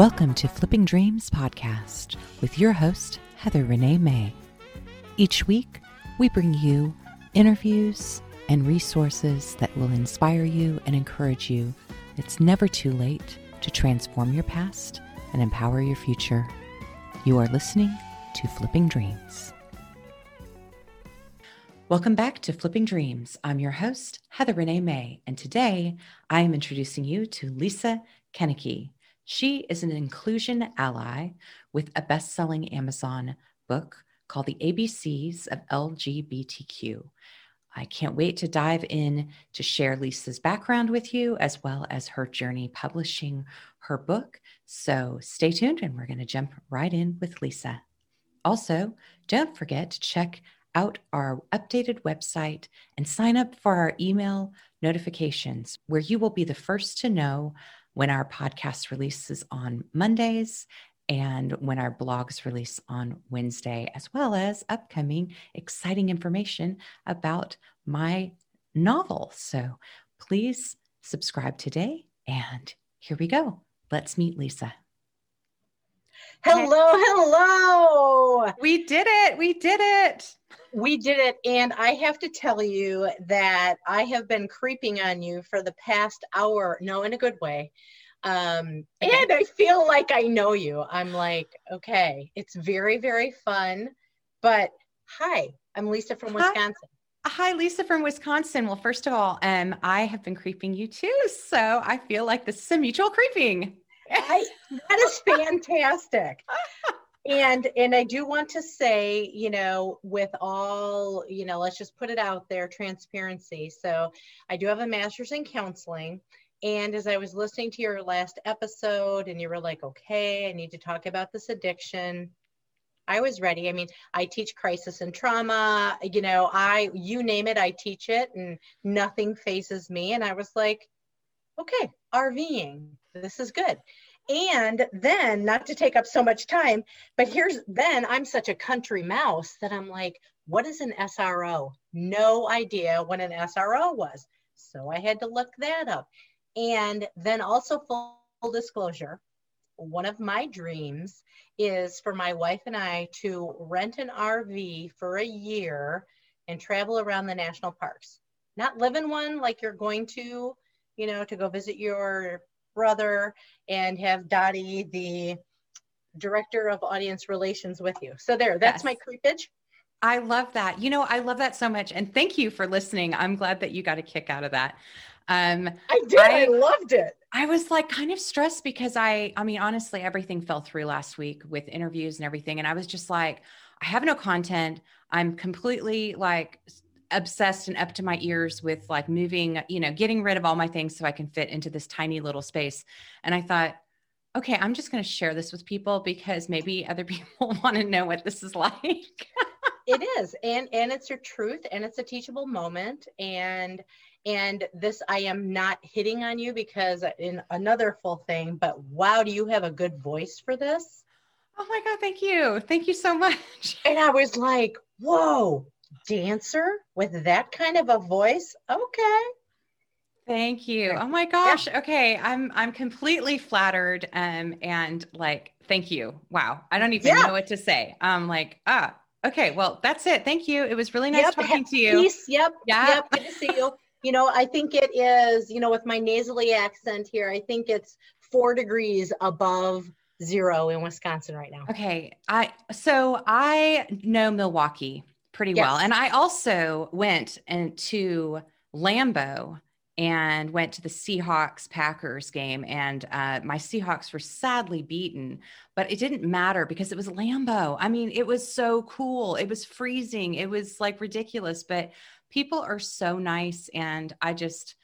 Welcome to Flipping Dreams podcast with your host, Heather Renee May. Each week, we bring you interviews and resources that will inspire you and encourage you. It's never too late to transform your past and empower your future. You are listening to Flipping Dreams. Welcome back to Flipping Dreams. I'm your host, Heather Renee May, and today I am introducing you to Lisa Koenecke. She is an inclusion ally with a best selling Amazon book called The ABCs of LGBTQ. I can't wait to dive in to share Lisa's background with you as well as her journey publishing her book. So stay tuned and we're going to jump right in with Lisa. Also, don't forget to check out our updated website and sign up for our email notifications, where you will be the first to know when our podcast releases on Mondays and when our blogs release on Wednesday, as well as upcoming exciting information about my novel. So please subscribe today. And here we go. Let's meet Lisa. Hello, hello. We did it. We did it. We did it. And I have to tell you that I have been creeping on you for the past hour. No, in a good way. Um, okay. And I feel like I know you. I'm like, okay, it's very, very fun. But hi, I'm Lisa from Wisconsin. Hi. Hi, Lisa from Wisconsin. Well, first of all, um, I have been creeping you too. So I feel like this is a mutual creeping. I, that is fantastic. and and I do want to say, you know, with all, you know, let's just put it out there, transparency. So I do have a master's in counseling. And as I was listening to your last episode and you were like, okay, I need to talk about this addiction. I was ready. I mean, I teach crisis and trauma, you know, I you name it, I teach it and nothing faces me. And I was like, okay, RVing, this is good. And then, not to take up so much time, but here's then I'm such a country mouse that I'm like, what is an SRO? No idea what an SRO was. So I had to look that up. And then also full disclosure, one of my dreams is for my wife and I to rent an RV for a year and travel around the national parks. Not live in one like you're going to, you know, to go visit your brother and have Dottie, the director of audience relations, with you. So there, that's yes. my creepage. I love that. You know, I love that so much. And thank you for listening. I'm glad that you got a kick out of that. Um, I did. I, I loved it. I was like kind of stressed because I, I mean, honestly, everything fell through last week with interviews and everything. And I was just like, I have no content. I'm completely like obsessed and up to my ears with like moving, you know, getting rid of all my things so I can fit into this tiny little space. And I thought, okay, I'm just going to share this with people because maybe other people want to know what this is like. it is. And and it's your truth and it's a teachable moment and and this I am not hitting on you because uh, in another full thing, but wow, do you have a good voice for this? Oh my God, thank you. Thank you so much. And I was like, whoa, dancer with that kind of a voice? Okay. Thank you. Oh my gosh. Yeah. okay. I'm i'm completely flattered um and like thank you. Wow. I don't even yeah. know what to say. I'm like ah okay. Well that's it. Thank you. It was really nice yep. talking to you. Peace. yep. Yeah. yep. Good to see you. You know i think it is you know with my nasally accent here i think it's four degrees above zero in wisconsin right now. Okay. I so i know milwaukee pretty yes. well. And I also went and to Lambeau and went to the Seahawks Packers game. And uh, my Seahawks were sadly beaten, but it didn't matter because it was Lambeau. I mean, it was so cool. It was freezing. It was like ridiculous, but people are so nice. And I just,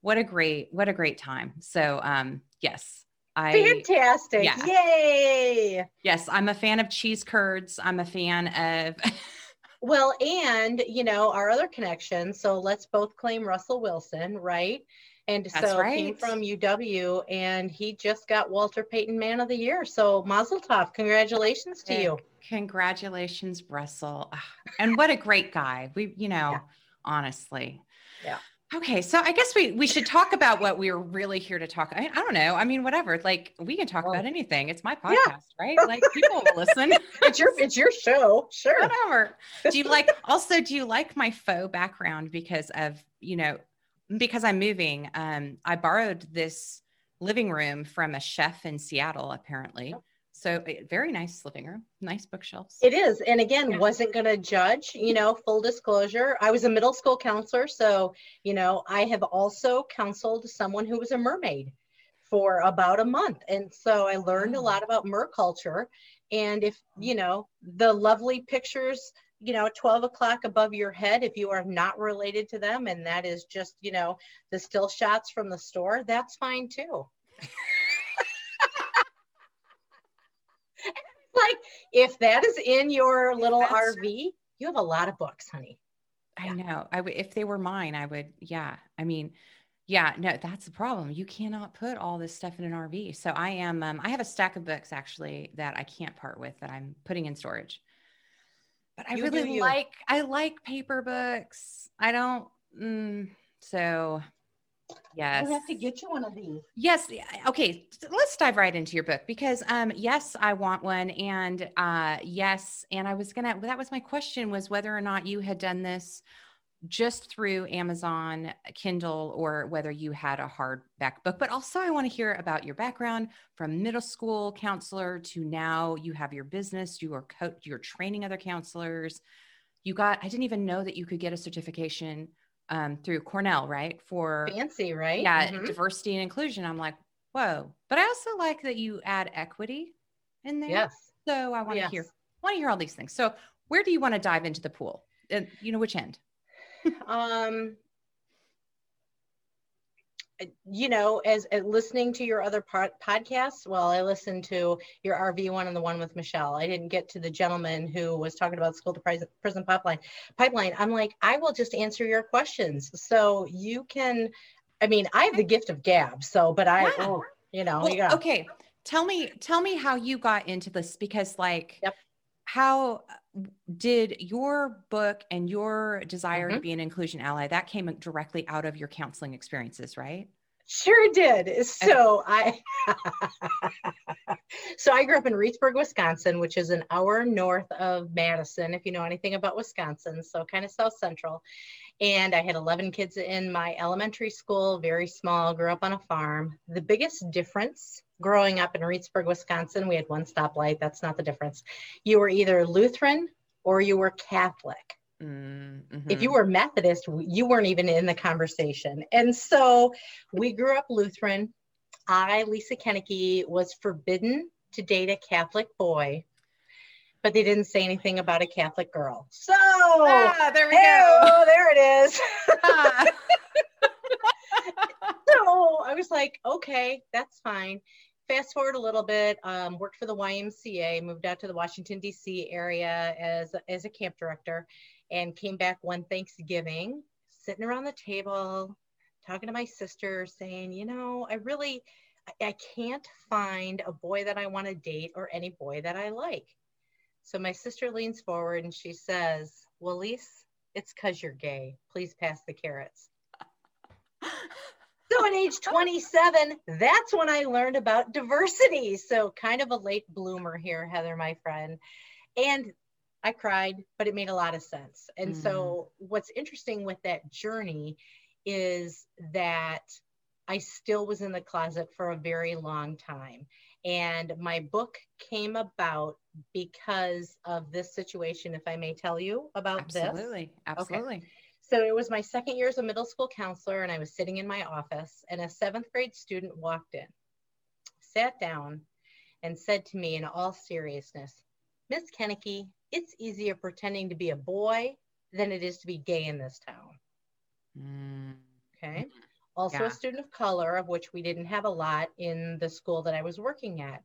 what a great, what a great time. So, um, yes. I, Fantastic. Yeah. Yay. Yes, I'm a fan of cheese curds. I'm a fan of Well, and you know, our other connection. So let's both claim Russell Wilson, right? And That's so right. came from UW and he just got Walter Payton Man of the Year. So Mazel Tov, congratulations to you. Congratulations, Russell. Ah, and what a great guy. We, you know, yeah. honestly. Yeah. Okay, so I guess we we should talk about what we are really here to talk. I, I don't know. I mean, whatever. Like we can talk about anything. It's my podcast, yeah. right? Like people will listen. it's your it's your show. Sure. Whatever. Do you like also do you like my faux background because of, you know, because I'm moving. Um I borrowed this living room from a chef in Seattle apparently. Oh. So very nice living room, nice bookshelves. It is. And again, yeah. wasn't going to judge, you know, full disclosure. I was a middle school counselor. So, you know, I have also counseled someone who was a mermaid for about a month. And so I learned a lot about mer culture. And if, you know, the lovely pictures, you know, 12 o'clock above your head, if you are not related to them, and that is just, you know, the still shots from the store, that's fine too. like if that is in your little That's RV, you have a lot of books, honey. I yeah. know. I would if they were mine, I would. Yeah. I mean, yeah. No, that's the problem. You cannot put all this stuff in an RV. So I am. Um, I have a stack of books actually that I can't part with that I'm putting in storage. But I you really like. I like paper books. I don't. Mm, so Yes. I have to get you one of these. Yes. Okay. Let's dive right into your book because um yes, I want one and uh yes, and I was going to that was my question was whether or not you had done this just through Amazon Kindle or whether you had a hardback book. But also I want to hear about your background from middle school counselor to now you have your business, you are co- you're training other counselors. You got I didn't even know that you could get a certification um, through Cornell, right? For fancy, right? Yeah, mm-hmm. diversity and inclusion. I'm like, whoa. But I also like that you add equity in there. Yes. So I want to yes. hear, want to hear all these things. So where do you want to dive into the pool? And you know which end? um, you know, as, as, listening to your other pod, podcasts, well, I listened to your RV one and the one with Michelle. I didn't get to the gentleman who was talking about school to prison, prison pipeline. Pipeline. I'm like, I will just answer your questions. So you can, I mean, I have the gift of gab. So, but I, yeah. oh, you know, well, you okay. Tell me, tell me how you got into this because, like, yep. how did your book and your desire mm-hmm. to be an inclusion ally that came directly out of your counseling experiences right? Sure did. So i so i grew up in reedsburg wisconsin which is an hour north of madison if you know anything about wisconsin so kind of south central. And i had 11 kids in my elementary school very small grew up on a farm. The biggest difference growing up in Reedsburg, Wisconsin, we had one stoplight. That's not the difference. You were either Lutheran or you were Catholic. Mm-hmm. If you were Methodist, you weren't even in the conversation. And so we grew up Lutheran. I, Lisa Koenecke, was forbidden to date a Catholic boy, but they didn't say anything about a Catholic girl. So ah, there we hey, go. there it is. Ah. so I was like, okay, that's fine fast forward a little bit, um, worked for the YMCA, moved out to the Washington, D.C. area as, as a camp director, and came back one Thanksgiving, sitting around the table, talking to my sister, saying, you know, I really, I, I can't find a boy that I want to date or any boy that I like. So my sister leans forward and she says, well, Lise, it's because you're gay. Please pass the carrots. So at age 27, that's when I learned about diversity. So kind of a late bloomer here, Heather, my friend. And I cried, but it made a lot of sense. And mm. so what's interesting with that journey is that I still was in the closet for a very long time. And my book came about because of this situation, if I may tell you about absolutely, this. Absolutely. Absolutely. Okay. So it was my second year as a middle school counselor, and I was sitting in my office, and a seventh grade student walked in, sat down, and said to me in all seriousness, Miss Koenecke, it's easier pretending to be a boy than it is to be gay in this town. Mm. Okay. Also, yeah. a student of color, of which we didn't have a lot in the school that I was working at.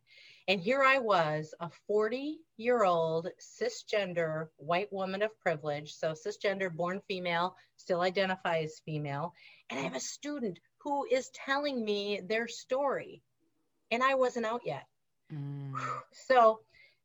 And here I was, a 40 year old cisgender white woman of privilege. So, cisgender, born female, still identifies as female. And I have a student who is telling me their story. And I wasn't out yet. Mm. So,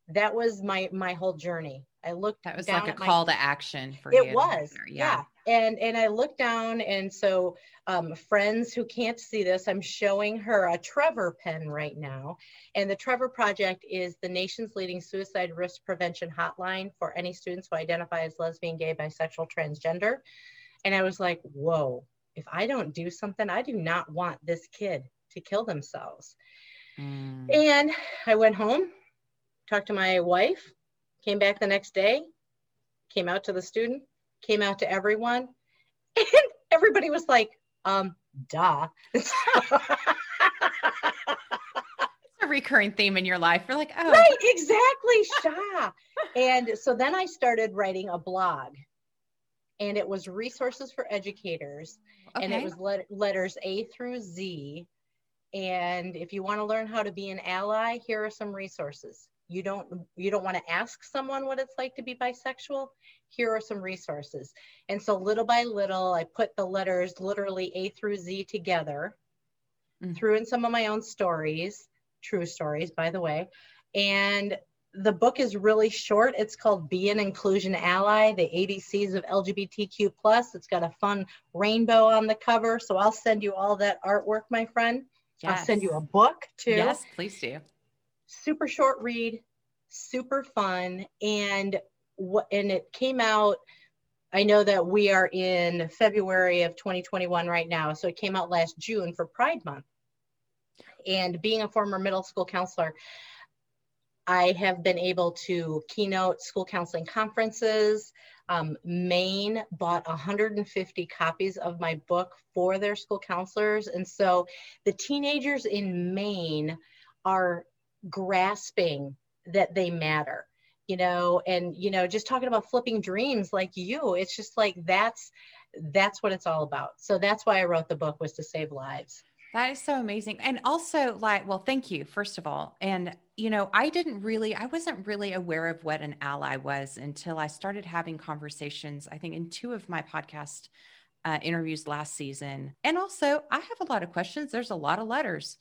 that was my my whole journey. I looked that was like a call my, to action for it you. It was, yeah. yeah. And and I looked down, and so um, friends who can't see this, I'm showing her a Trevor pen right now. And the Trevor Project is the nation's leading suicide risk prevention hotline for any students who identify as lesbian, gay, bisexual, transgender. And I was like, whoa! If I don't do something, I do not want this kid to kill themselves. Mm. And I went home talked to my wife, came back the next day, came out to the student, came out to everyone, and everybody was like, um, duh. it's a recurring theme in your life. You're like, oh. Right, exactly, Sha. and so then I started writing a blog, and it was resources for educators, okay. and it was let- letters A through Z. And if you want to learn how to be an ally, here are some resources you don't you don't want to ask someone what it's like to be bisexual? Here are some resources. And so little by little i put the letters literally a through z together mm-hmm. threw in some of my own stories true stories by the way. And the book is really short. It's called be an inclusion ally the abcs of lgbtq plus. It's got a fun rainbow on the cover. So i'll send you all that artwork my friend. Yes. i'll send you a book too. Yes please do super short read, super fun, and what and it came out. I know that we are in February of 2021 right now, so it came out last June for Pride Month. And being a former middle school counselor, I have been able to keynote school counseling conferences. Um, Maine bought 150 copies of my book for their school counselors. And so the teenagers in Maine are grasping that they matter you know? And you know just talking about flipping dreams like you it's just like that's that's what it's all about. So that's why i wrote the book was to save lives. That is so amazing. And also like well thank you first of all. And you know i didn't really i wasn't really aware of what an ally was until i started having conversations i think in two of my podcast uh, interviews last season. And also i have a lot of questions. There's a lot of letters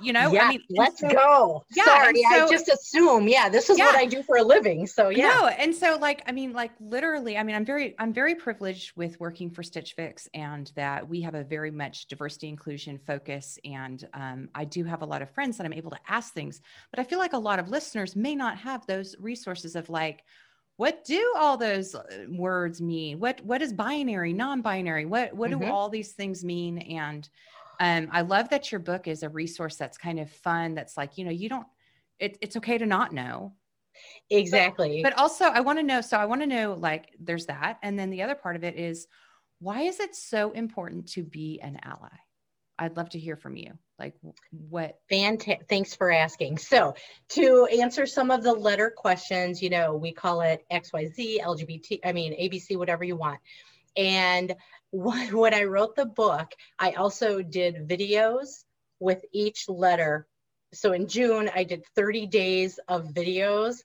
you know yeah, i mean let's so, go yeah, sorry so, i just assume yeah this is yeah. what i do for a living so yeah no and so like i mean like literally i mean i'm very i'm very privileged with working for stitch fix and that we have a very much diversity inclusion focus and um, i do have a lot of friends that i'm able to ask things but i feel like a lot of listeners may not have those resources of like what do all those uh, words mean what what is binary non-binary what what mm-hmm. do all these things mean and um, I love that your book is a resource that's kind of fun. That's like, you know, you don't, it, it's okay to not know. Exactly. But, but also, I want to know. So, I want to know like, there's that. And then the other part of it is why is it so important to be an ally? I'd love to hear from you. Like, what? Fantastic. Thanks for asking. So, to answer some of the letter questions, you know, we call it XYZ, LGBT, I mean, ABC, whatever you want. And when I wrote the book, I also did videos with each letter. So in June, I did 30 days of videos.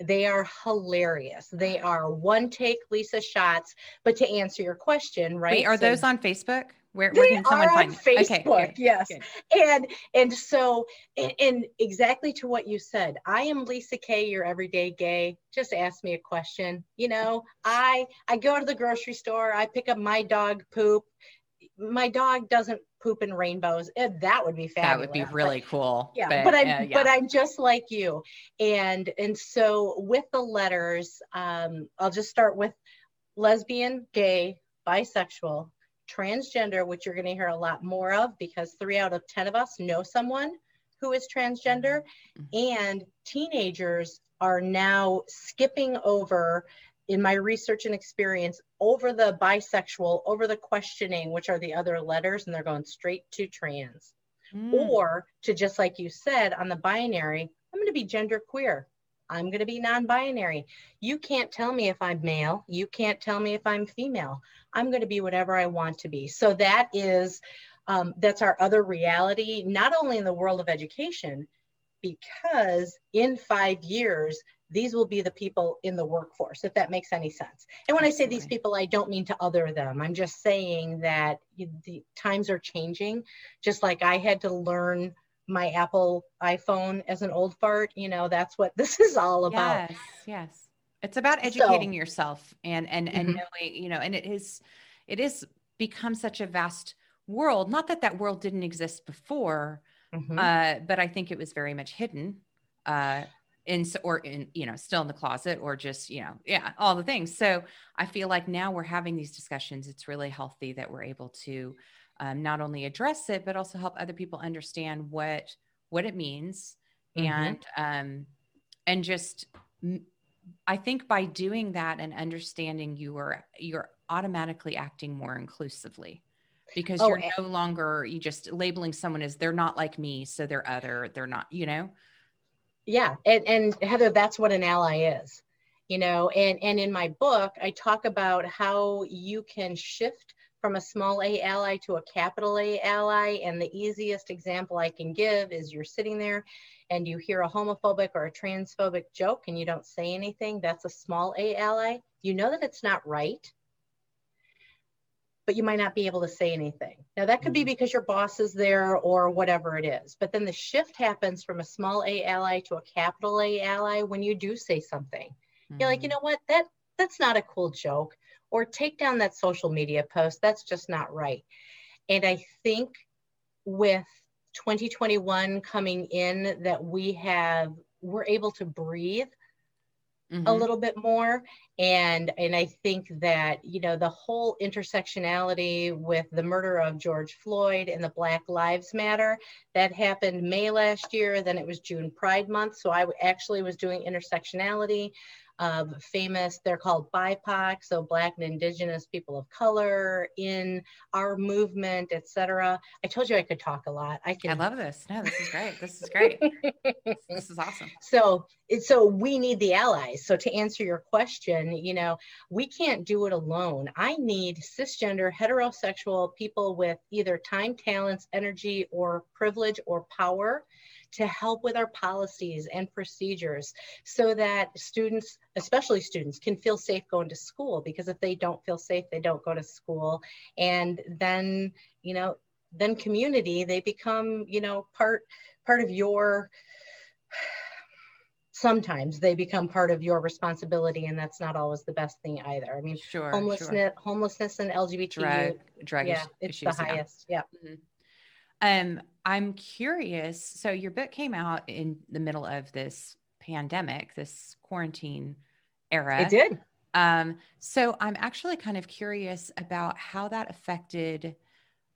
They are hilarious. They are one take Lisa shots. But to answer your question, right? Wait, are so, those on Facebook? Where, where can someone find Facebook? Okay, yes. Good. And and so and, and, exactly to what you said, I am Lisa K, your everyday gay. Just ask me a question. You know, I I go to the grocery store, I pick up my dog poop. My dog doesn't poop in rainbows. That would be fabulous. That would be really but, cool. Yeah, but, but I'm uh, yeah. but I'm just like you. And and so with the letters, um, I'll just start with lesbian, gay, bisexual, transgender, which you're going to hear a lot more of because three out of 10 of us know someone who is transgender. Mm-hmm. And teenagers are now skipping over in my research and experience over the bisexual, over the questioning, which are the other letters, and they're going straight to trans. Mm. Or to just like you said on the binary, I'm going to be gender queer. I'm going to be non binary. You can't tell me if I'm male. You can't tell me if I'm female. I'm going to be whatever I want to be. So that is, um, that's our other reality, not only in the world of education, because in five years, these will be the people in the workforce, if that makes any sense. And when Absolutely. I say these people, I don't mean to other them. I'm just saying that the times are changing. Just like I had to learn my Apple iPhone as an old fart, you know, that's what this is all about. Yes, yes. It's about educating so, yourself and and and mm-hmm. knowing, you know, and it is it is become such a vast world. Not that that world didn't exist before, mm-hmm. uh, but I think it was very much hidden. Uh, in or in you know still in the closet or just you know yeah all the things so i feel like now we're having these discussions it's really healthy that we're able to um, not only address it but also help other people understand what what it means. Mm-hmm. and um and just i think by doing that and understanding you are you're automatically acting more inclusively because oh, you're no longer you just labeling someone as they're not like me so they're other they're not you know? Yeah and, and heather that's what an ally is you know? And and in my book i talk about how you can shift from a small a ally to a capital a ally and the easiest example i can give is you're sitting there and you hear a homophobic or a transphobic joke and you don't say anything that's a small a ally you know that it's not right but you might not be able to say anything. Now, that could be mm-hmm. because your boss is there or whatever it is. But then the shift happens from a small A ally to a capital A ally when you do say something. Mm-hmm. You're like, you mm-hmm. know what? That that's not a cool joke. Or take down that social media post. That's just not right. And I think with 2021 coming in, that we have we're able to breathe mm-hmm. a little bit more and and i think that you know the whole intersectionality with the murder of george floyd and the black lives matter that happened may last year then it was june pride month so i actually was doing intersectionality of famous, they're called BIPOC, so Black and Indigenous people of color in our movement, etc. I told you I could talk a lot. I can. I love this. No, this is great. This is great. this is awesome. So, so we need the allies. So to answer your question, you know, we can't do it alone. I need cisgender, heterosexual people with either time, talents, energy, or privilege or power to help with our policies and procedures so that students, especially students, can feel safe going to school because if they don't feel safe, they don't go to school. And then, you know, then community, they become, you know, part part of your sometimes they become part of your responsibility and that's not always the best thing either i mean sure, homelessness sure. homelessness and lgbt drug, drug yeah, it's the highest yeah, yeah. Mm-hmm. Um, I'm curious. So your book came out in the middle of this pandemic, this quarantine era. It did. Um, so I'm actually kind of curious about how that affected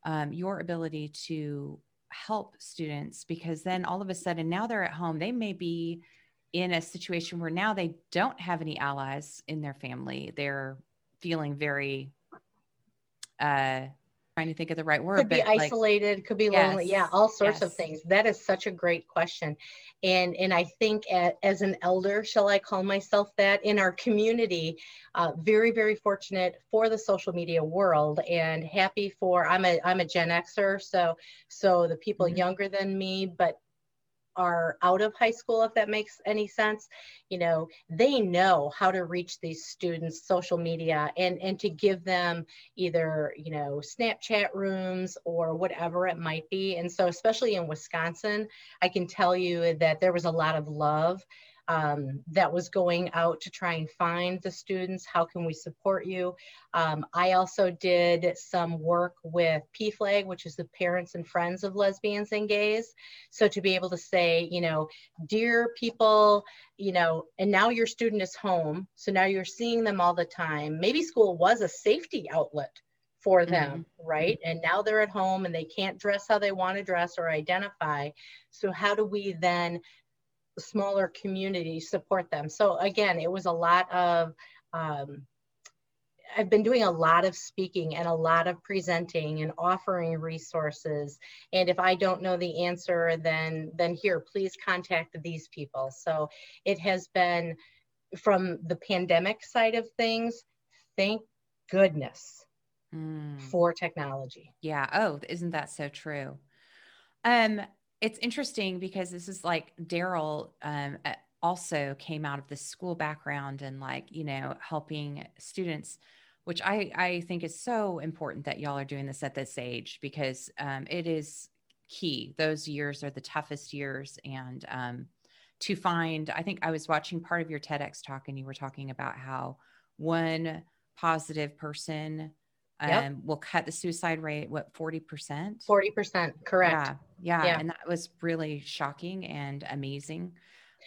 um, your ability to help students because then all of a sudden now they're at home. They may be in a situation where now they don't have any allies in their family. They're feeling very uh, trying to think of the right word. Could be isolated, like, could be lonely. Yes, yeah, all sorts yes. of things. That is such a great question. And and I think as an elder, shall I call myself that, in our community, uh, very, very fortunate for the social media world and happy for I'm a I'm a Gen Xer, so so the people mm-hmm. younger than me, but are out of high school, if that makes any sense, you know, they know how to reach these students, social media, and and to give them either you know Snapchat rooms or whatever it might be. And so, especially in Wisconsin, I can tell you that there was a lot of love um, that was going out to try and find the students. How can we support you? Um, I also did some work with PFLAG, which is the Parents and Friends of Lesbians and Gays. So to be able to say, you know, dear people, you know, and now your student is home. So now you're seeing them all the time. Maybe school was a safety outlet for them, mm-hmm. right? And now they're at home and they can't dress how they want to dress or identify. So, how do we then smaller communities support them. So again, it was a lot of um, I've been doing a lot of speaking and a lot of presenting and offering resources. And if I don't know the answer, then then here, please contact these people. So it has been from the pandemic side of things, thank goodness mm. for technology. Yeah. Oh, isn't that so true? Um, it's interesting because this is like Daryl um, also came out of the school background and like you know helping students which I, I think is so important that y'all are doing this at this age because um, it is key. Those years are the toughest years. And um, to find, I think I was watching part of your TEDx talk and you were talking about how one positive person um, yep. will cut the suicide rate, what, 40%? 40%, correct. Yeah, yeah. Yeah. And that was really shocking and amazing.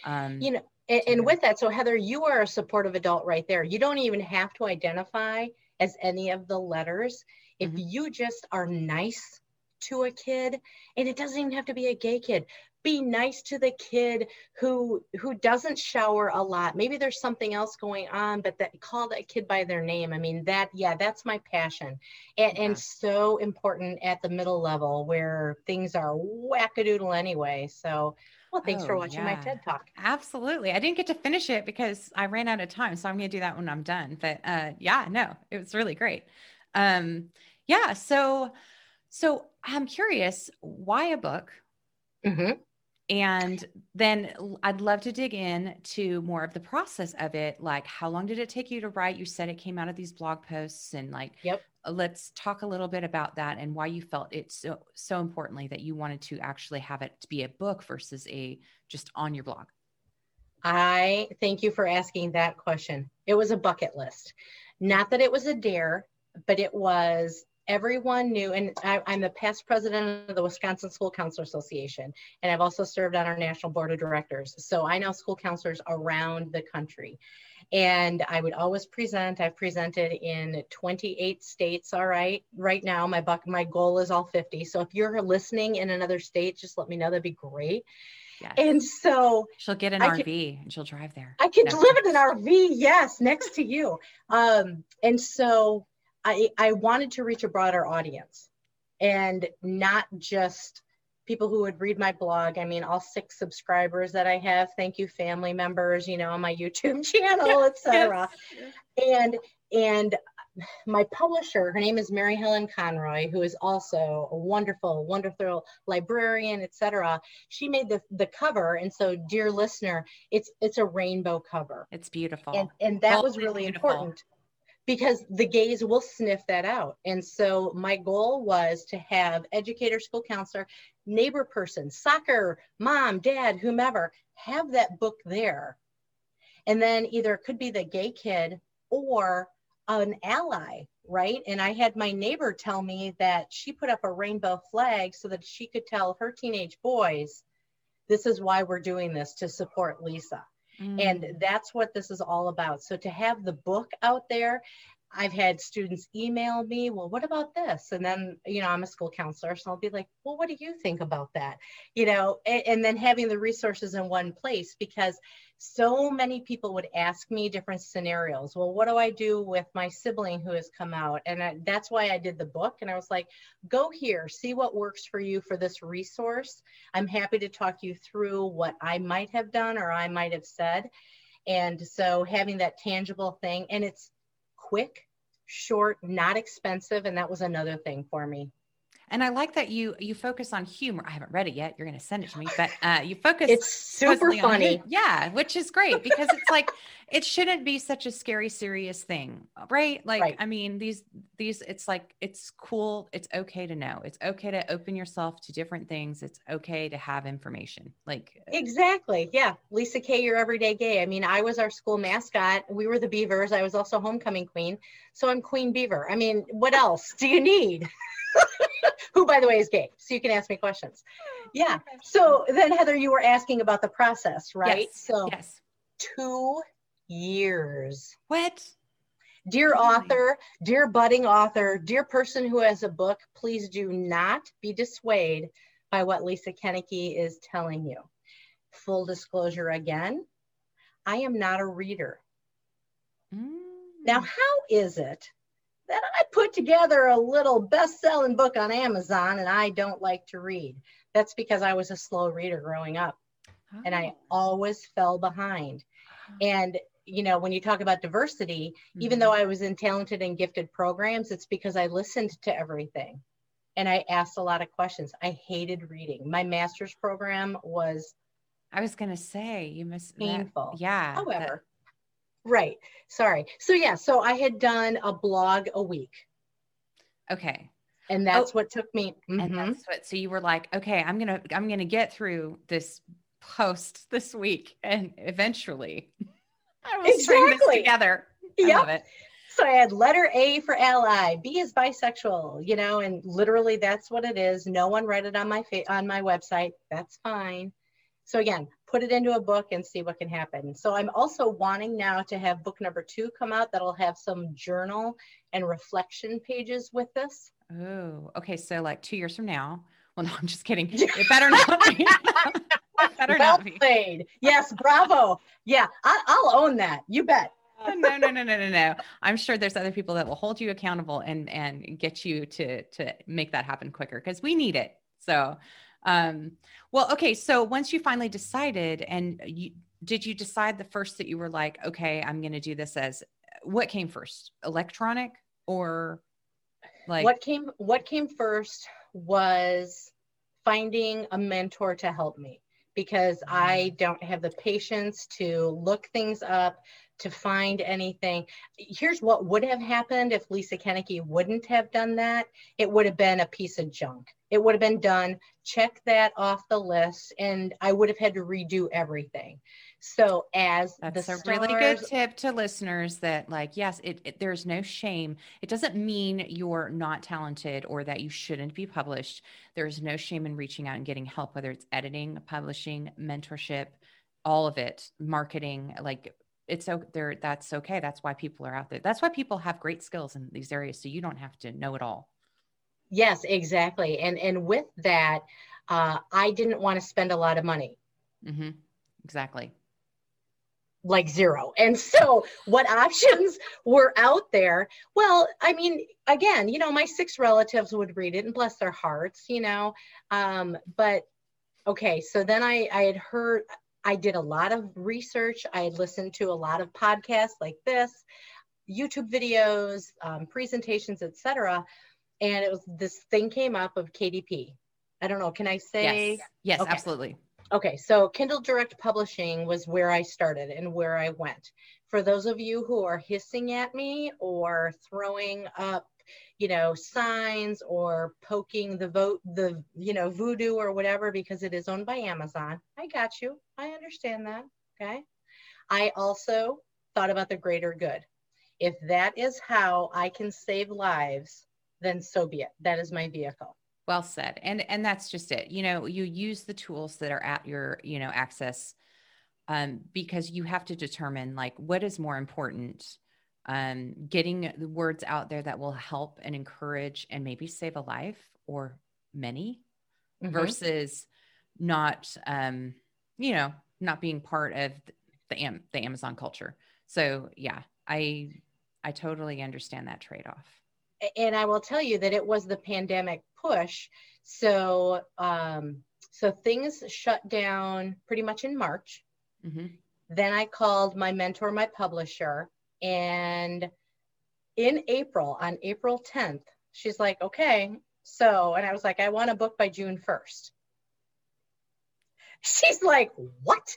Um, you know, and, and, with that, so Heather, you are a supportive adult right there. You don't even have to identify as any of the letters. If mm-hmm. you just are nice to a kid, and it doesn't even have to be a gay kid, be nice to the kid who who doesn't shower a lot. Maybe there's something else going on, but that call that kid by their name. I mean, that yeah, that's my passion, and, yeah. and so important at the middle level where things are wackadoodle anyway. So well, thanks oh, for watching yeah. my TED talk. Absolutely. I didn't get to finish it because I ran out of time. So I'm going to do that when I'm done. But uh, yeah, no, it was really great. Um, yeah. So, so I'm curious why a book? Mm-hmm. And then I'd love to dig in to more of the process of it. Like, how long did it take you to write? You said it came out of these blog posts, and like, yep. Uh, let's talk a little bit about that and why you felt it so so importantly that you wanted to actually have it to be a book versus a just on your blog. I thank you for asking that question. It was a bucket list. Not that it was a dare, but it was everyone knew, and I, am the past president of the Wisconsin School Counselor Association, and I've also served on our national board of directors. So I know school counselors around the country. And I would always present. I've presented in 28 states. All right. Right now, my buck, my goal is all 50. So if you're listening in another state, just let me know. That'd be great. Yes. And so she'll get an I RV and she'll drive there. I could live in an RV, yes, next to you. Um, and so I, I wanted to reach a broader audience and not just people who would read my blog. I mean, all six subscribers that I have. Thank you, family members, you know, on my YouTube channel, etc. And and my publisher, her name is Mary Helen Conroy, who is also a wonderful, wonderful librarian, etc. She made the the cover, and so, dear listener, it's it's a rainbow cover. It's beautiful, and and that was really beautiful. important because the gays will sniff that out. And so my goal was to have educator, school counselor, neighbor person, soccer, mom, dad, whomever, have that book there. And then either it could be the gay kid or an ally, right? And I had my neighbor tell me that she put up a rainbow flag so that she could tell her teenage boys, this is why we're doing this to support Lisa. Mm. And that's what this is all about. So to have the book out there, I've had students email me, well, what about this? And then, you know, I'm a school counselor, so I'll be like, well, what do you think about that? You know, and, and then having the resources in one place because so many people would ask me different scenarios. Well, what do I do with my sibling who has come out? And I, that's why I did the book. And I was like, go here, see what works for you for this resource. I'm happy to talk you through what I might have done or I might have said. And so having that tangible thing, and it's quick, short, not expensive. And that was another thing for me. And I like that you you focus on humor. I haven't read it yet. You're going to send it to me, but uh, you focus. It's super funny. yeah, which is great because it's like it shouldn't be such a scary, serious thing, right? Like, right. I mean, these these it's like it's cool. It's okay to know. It's okay to open yourself to different things. It's okay to have information. Like exactly, yeah. Lisa K, your everyday gay. I mean, I was our school mascot. We were the Beavers. I was also homecoming queen, so I'm Queen Beaver. I mean, what else do you need? who by the way is gay so you can ask me questions. Yeah. so then heather you were asking about the process right? Yes. so yes. two years. What? Dear author dear budding author dear person who has a book please do not be dissuaded by what lisa Koenecke is telling you. Full disclosure again i am not a reader. Mm. Now, how is it that I put together a little best selling book on Amazon and I don't like to read? That's because I was a slow reader growing up oh. and I oh. always fell behind. And you know, when you talk about diversity, mm-hmm. even though I was in talented and gifted programs, it's because I listened to everything and I asked a lot of questions. I hated reading. My master's program was I was going to say you must painful. That, yeah. However. Right. Sorry. So yeah, so I had done a blog a week. Okay. And that's oh, what took me. Mm-hmm. And that's what. So you were like, okay, I'm gonna, I'm gonna get through this post this week, and eventually, I will exactly. string this together. Yeah. So I had letter A for ally, B is bisexual, you know, and literally that's what it is. No one read it on my fa- on my website. That's fine. So again, put it into a book and see what can happen. So I'm also wanting now to have book number two come out that'll have some journal and reflection pages with this. Oh, okay. So like two years from now. Well, no, I'm just kidding. It better not be. better well not be. played. Yes, bravo. Yeah, I, I'll own that. You bet. Uh, no, no, no, no, no, no. I'm sure there's other people that will hold you accountable and and get you to to make that happen quicker because we need it. So um, well, okay. So once you finally decided, and you did you decide the first that you were like, okay, I'm going to do this as what came first, electronic or like what came? What came first was finding a mentor to help me because I mm. don't have the patience to look things up, to find anything. Here's what would have happened if Lisa Koenecke wouldn't have done that. It would have been a piece of junk. It would have been done. Check that off the list, and I would have had to redo everything. So as that's a stars, really good tip to listeners that like yes, it, it there's no shame. It doesn't mean you're not talented or that you shouldn't be published. There's no shame in reaching out and getting help, whether it's editing, publishing, mentorship, all of it, marketing, like it's so there that's okay that's why people are out there that's why people have great skills in these areas so you don't have to know it all. Yes exactly and and with that uh, i didn't want to spend a lot of money. Mm-hmm. exactly. Like zero and so what options were out there? Well i mean again you know my six relatives would read it and bless their hearts you know um, but okay so then i i had heard I did a lot of research. I had listened to a lot of podcasts like this, YouTube videos, um, presentations, etc. And it was this thing came up of KDP. I don't know. Can I say? Yes, yes okay. absolutely. Okay, so Kindle Direct Publishing was where I started and where I went. For those of you who are hissing at me or throwing up you know signs or poking the vote the you know voodoo or whatever because it is owned by amazon. I got you. I understand that. Okay. I also thought about the greater good. If that is how i can save lives then so be it. That is my vehicle. Well said. And and that's just it. You know you use the tools that are at your you know access um, because you have to determine like what is more important um, getting the words out there that will help and encourage and maybe save a life or many mm-hmm. versus not um, you know not being part of the Am- the Amazon culture. So yeah, I I totally understand that trade off. And I will tell you that it was the pandemic push. So um, so things shut down pretty much in March. Mm-hmm. Then I called my mentor, my publisher, and in April, on April 10th, she's like, okay, so, and I was like, I want a book by June 1st. She's like, what?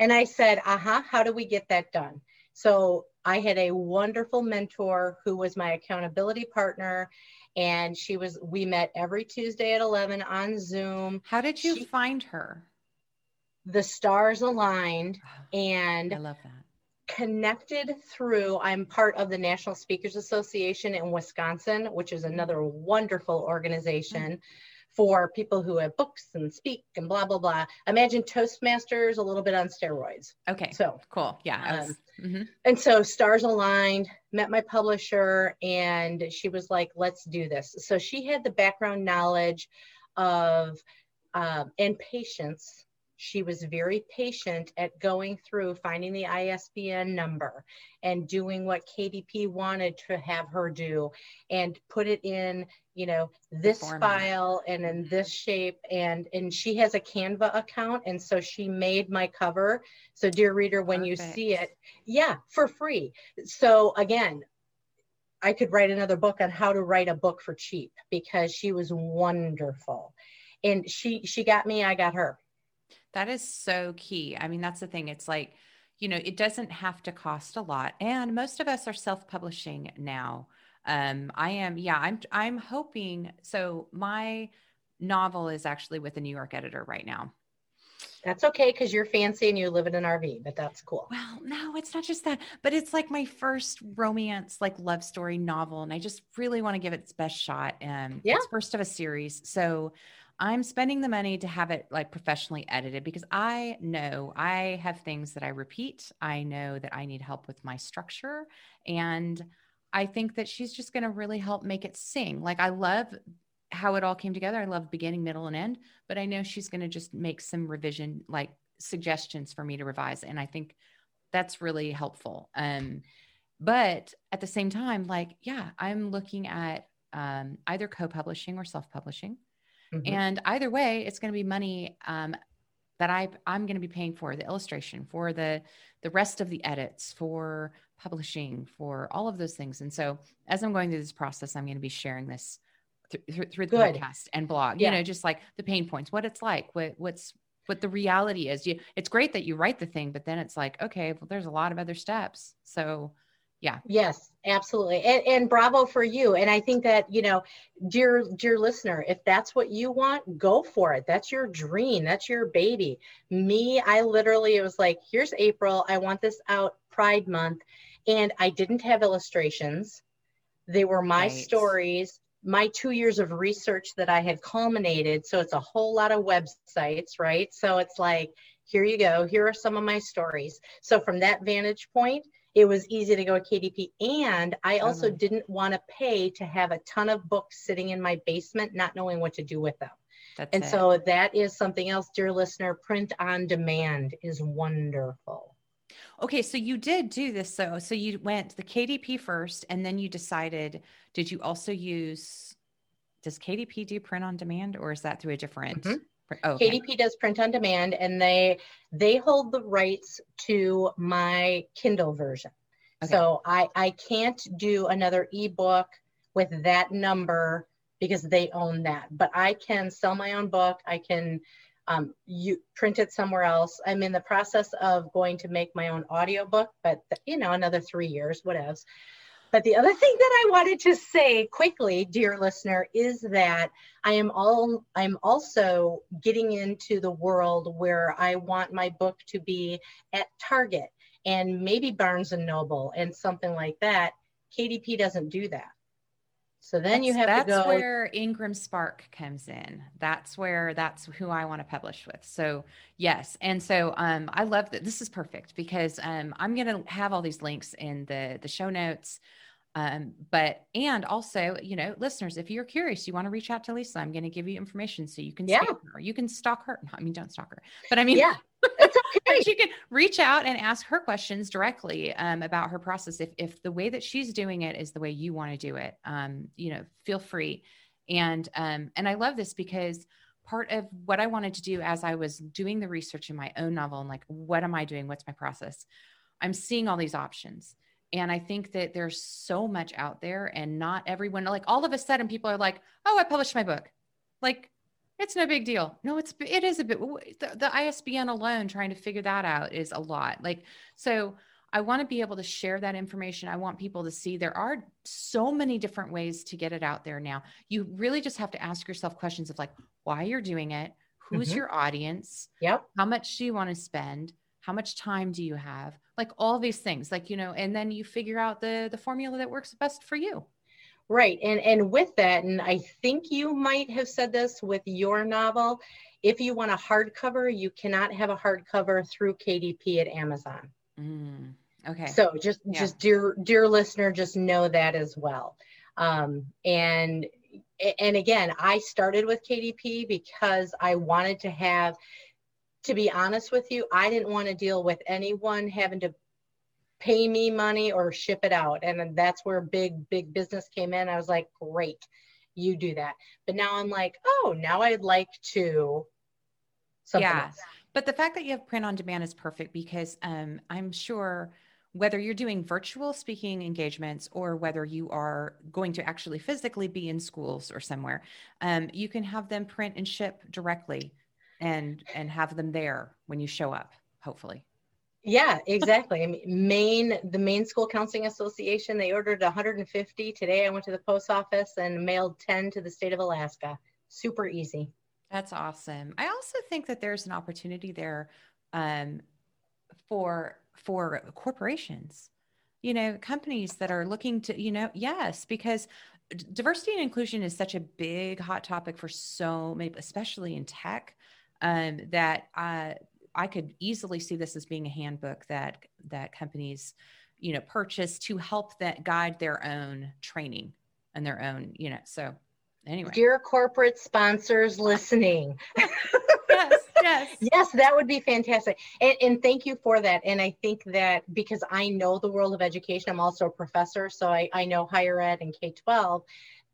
And I said, uh huh, how do we get that done? So I had a wonderful mentor who was my accountability partner. And she was, we met every Tuesday at 11 on Zoom. How did you she, find her? The stars aligned. And I love that connected through i'm part of the national speakers association in wisconsin which is another wonderful organization for people who have books and speak and blah blah blah. Imagine toastmasters a little bit on steroids. Okay so cool. Yeah was, um, mm-hmm. and so stars aligned met my publisher and she was like let's do this. So she had the background knowledge of um, and patience she was very patient at going through finding the ISBN number and doing what KDP wanted to have her do and put it in, you know, this file and in this shape and and she has a Canva account and so she made my cover. So dear reader when Perfect. you see it, yeah, for free. So again, I could write another book on how to write a book for cheap because she was wonderful. And she she got me, I got her. That is so key. I mean, that's the thing. It's like, you know, it doesn't have to cost a lot. And most of us are self-publishing now. Um, I am, yeah, I'm I'm hoping so my novel is actually with a New York editor right now. That's okay because you're fancy and you live in an RV, but that's cool. Well, no, it's not just that, but it's like my first romance, like love story novel, and I just really want to give it its best shot. And yeah. it's first of a series, so I'm spending the money to have it like professionally edited because I know I have things that I repeat. I know that I need help with my structure. And I think that she's just going to really help make it sing. Like, I love how it all came together. I love beginning, middle, and end, but I know she's going to just make some revision, like suggestions for me to revise. And I think that's really helpful. Um, but at the same time, like, yeah, I'm looking at um, either co publishing or self publishing. Mm-hmm. And either way, it's going to be money um, that I I'm going to be paying for the illustration, for the the rest of the edits, for publishing, for all of those things. And so, as I'm going through this process, I'm going to be sharing this th- th- through the Good. podcast and blog. Yeah. You know, just like the pain points, what it's like, what what's what the reality is. You, it's great that you write the thing, but then it's like, okay, well, there's a lot of other steps. So yeah. Yes absolutely. And, and, bravo for you. And i think that you know dear dear listener if that's what you want go for it. That's your dream. That's your baby. Me i literally it was like here's april. I want this out pride month. And i didn't have illustrations. They were my right. stories my two years of research that i had culminated. So it's a whole lot of websites right? So it's like here you go. Here are some of my stories. So from that vantage point it was easy to go with KDP. And I also mm-hmm. didn't want to pay to have a ton of books sitting in my basement, not knowing what to do with them. That's and it. so that is something else, dear listener. Print on demand is wonderful. Okay, so you did do this so so you went the KDP first and then you decided did you also use does KDP do print on demand or is that through a different mm-hmm. Oh, okay. KDP does print on demand and they they hold the rights to my Kindle version. Okay. So I I can't do another ebook with that number because they own that. But I can sell my own book. I can um, you print it somewhere else. I'm in the process of going to make my own audiobook, but you know, another three years, what else? But the other thing that I wanted to say quickly, dear listener, is that I am all I'm also getting into the world where I want my book to be at Target and maybe Barnes and Noble and something like that. KDP doesn't do that. So then that's, you have to go. That's where IngramSpark comes in. That's where that's who I want to publish with. So yes, and so um, I love that. This is perfect because um, I'm going to have all these links in the the show notes. Um, but and also, you know, listeners, if you're curious, you want to reach out to Lisa, I'm going to give you information so you can yeah. her. You can stalk her. I mean, don't stalk her, but I mean, yeah, it's okay. you can reach out and ask her questions directly um, about her process. If if the way that she's doing it is the way you want to do it, um, you know, feel free. And um, and I love this because part of what I wanted to do as I was doing the research in my own novel and like, what am I doing? What's my process? I'm seeing all these options and I think that there's so much out there, and not everyone, like all of a sudden, people are like, oh, I published my book. Like, it's no big deal. No, it's, it is a bit, the, the ISBN alone, trying to figure that out is a lot. Like, so I want to be able to share that information. I want people to see there are so many different ways to get it out there now. You really just have to ask yourself questions of like, why you're doing it, who's mm-hmm. your audience, yep, how much do you want to spend, how much time do you have? Like all these things like you know and then you figure out the the formula that works best for you. Right and and with that and i think you might have said this with your novel if you want a hardcover you cannot have a hardcover through kdp at amazon. Mm, okay. So just yeah. just dear dear listener just know that as well. Um, and and again i started with kdp because i wanted to have to be honest with you, I didn't want to deal with anyone having to pay me money or ship it out. And that's where big, big business came in. I was like, great, you do that. But now I'm like, oh, now I'd like to. yeah. Else. But the fact that you have print on demand is perfect because um, I'm sure whether you're doing virtual speaking engagements or whether you are going to actually physically be in schools or somewhere, um, you can have them print and ship directly and and have them there when you show up, hopefully. Yeah, exactly. I mean, Maine, the Maine School Counseling Association, they ordered 150. Today I went to the post office and mailed 10 to the state of Alaska. Super easy. That's awesome. I also think that there's an opportunity there um, for for corporations. You know, companies that are looking to, you know, yes, because diversity and inclusion is such a big hot topic for so many, especially in tech, um, that uh, I could easily see this as being a handbook that that companies, you know, purchase to help that guide their own training and their own, you know. So anyway, dear corporate sponsors listening. yes, yes, yes, that would be fantastic. And, and thank you for that. And I think that because I know the world of education, I'm also a professor, so I, I know higher ed and K 12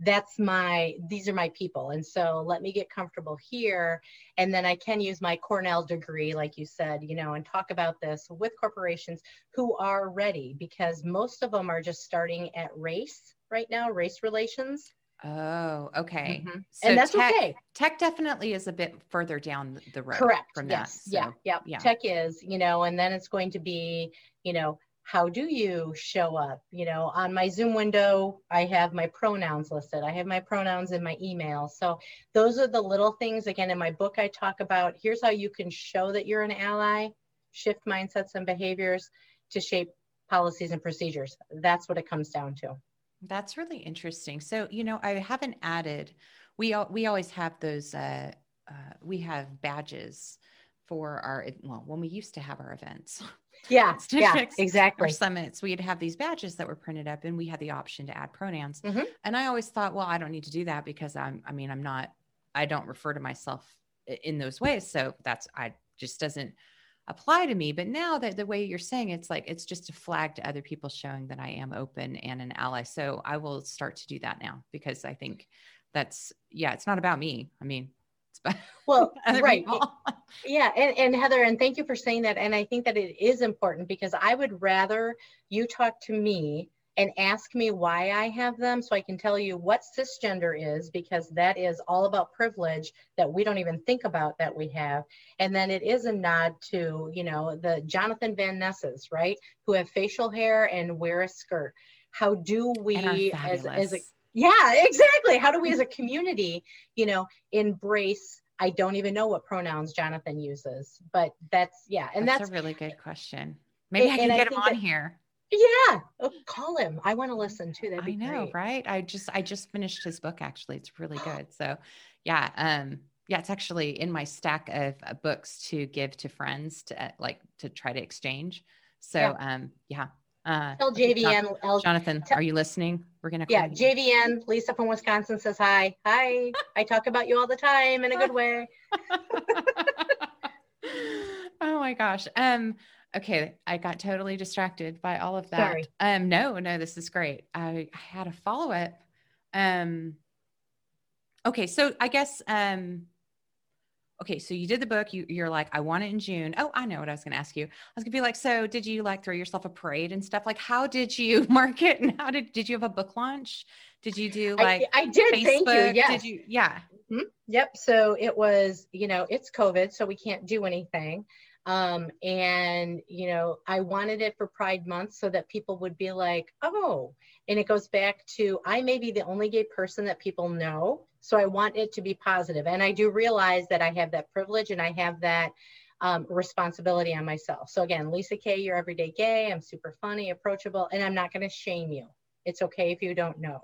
that's my these are my people and so let me get comfortable here and then i can use my cornell degree like you said you know and talk about this with corporations who are ready because most of them are just starting at race right now race relations Oh, okay. Mm-hmm. So and that's tech, okay. Tech definitely is a bit further down the road. Correct. From yes. That, so, yeah. yeah. Yeah. Tech is, you know, and then it's going to be, you know, how do you show up? You know on my zoom window i have my pronouns listed. I have my pronouns in my email. So those are the little things again in my book i talk about here's how you can show that you're an ally shift mindsets and behaviors to shape policies and procedures. That's what it comes down to. That's really interesting. So you know i haven't added we all, we always have those uh, uh, we have badges for our well when we used to have our events yeah yeah exactly. our summits. We'd have these badges that were printed up and we had the option to add pronouns. Mm-hmm. and i always thought well i don't need to do that because i'm i mean i'm not i don't refer to myself in those ways. So that's i just doesn't apply to me. But now that the way you're saying it's like it's just a flag to other people showing that i am open and an ally. So i will start to do that now because i think that's yeah it's not about me. I mean well right. yeah and, and heather and thank you for saying that and i think that it is important because i would rather you talk to me and ask me why i have them so i can tell you what cisgender is because that is all about privilege that we don't even think about that we have. And then it is a nod to you know the jonathan van nesses right who have facial hair and wear a skirt. How do we as, as a yeah exactly. How do we as a community you know embrace i don't even know what pronouns jonathan uses but that's yeah and that's, that's a really good question. Maybe and, i can get I him on that, here. Yeah oh, call him. I want to listen to that i know great. right? I just i just finished his book actually. It's really good. So yeah um yeah it's actually in my stack of uh, books to give to friends to uh, like to try to exchange. So yeah. um yeah uh, Tell JVN. Jonathan, are you listening? We're gonna. Yeah, JVN. Lisa from Wisconsin says hi. Hi. I talk about you all the time in a good way. oh my gosh. Um. Okay, I got totally distracted by all of that. Sorry. Um. No, no, this is great. I, I had a follow up. Um. Okay, so I guess um okay, so you did the book, you, you're like, I want it in June. Oh, I know what I was going to ask you. I was going to be like, so did you like throw yourself a parade and stuff? Like, how did you market and how did, did you have a book launch? Did you do like, I, I did. Facebook? Thank you. Yes. Did you? Yeah. Mm-hmm. Yep. So it was, you know, it's COVID, so we can't do anything. Um, and, you know, I wanted it for Pride Month so that people would be like, oh, and it goes back to I may be the only gay person that people know. So I want it to be positive. And I do realize that I have that privilege and I have that um, responsibility on myself. So again, Lisa K, you're everyday gay. I'm super funny, approachable, and I'm not going to shame you. It's okay if you don't know.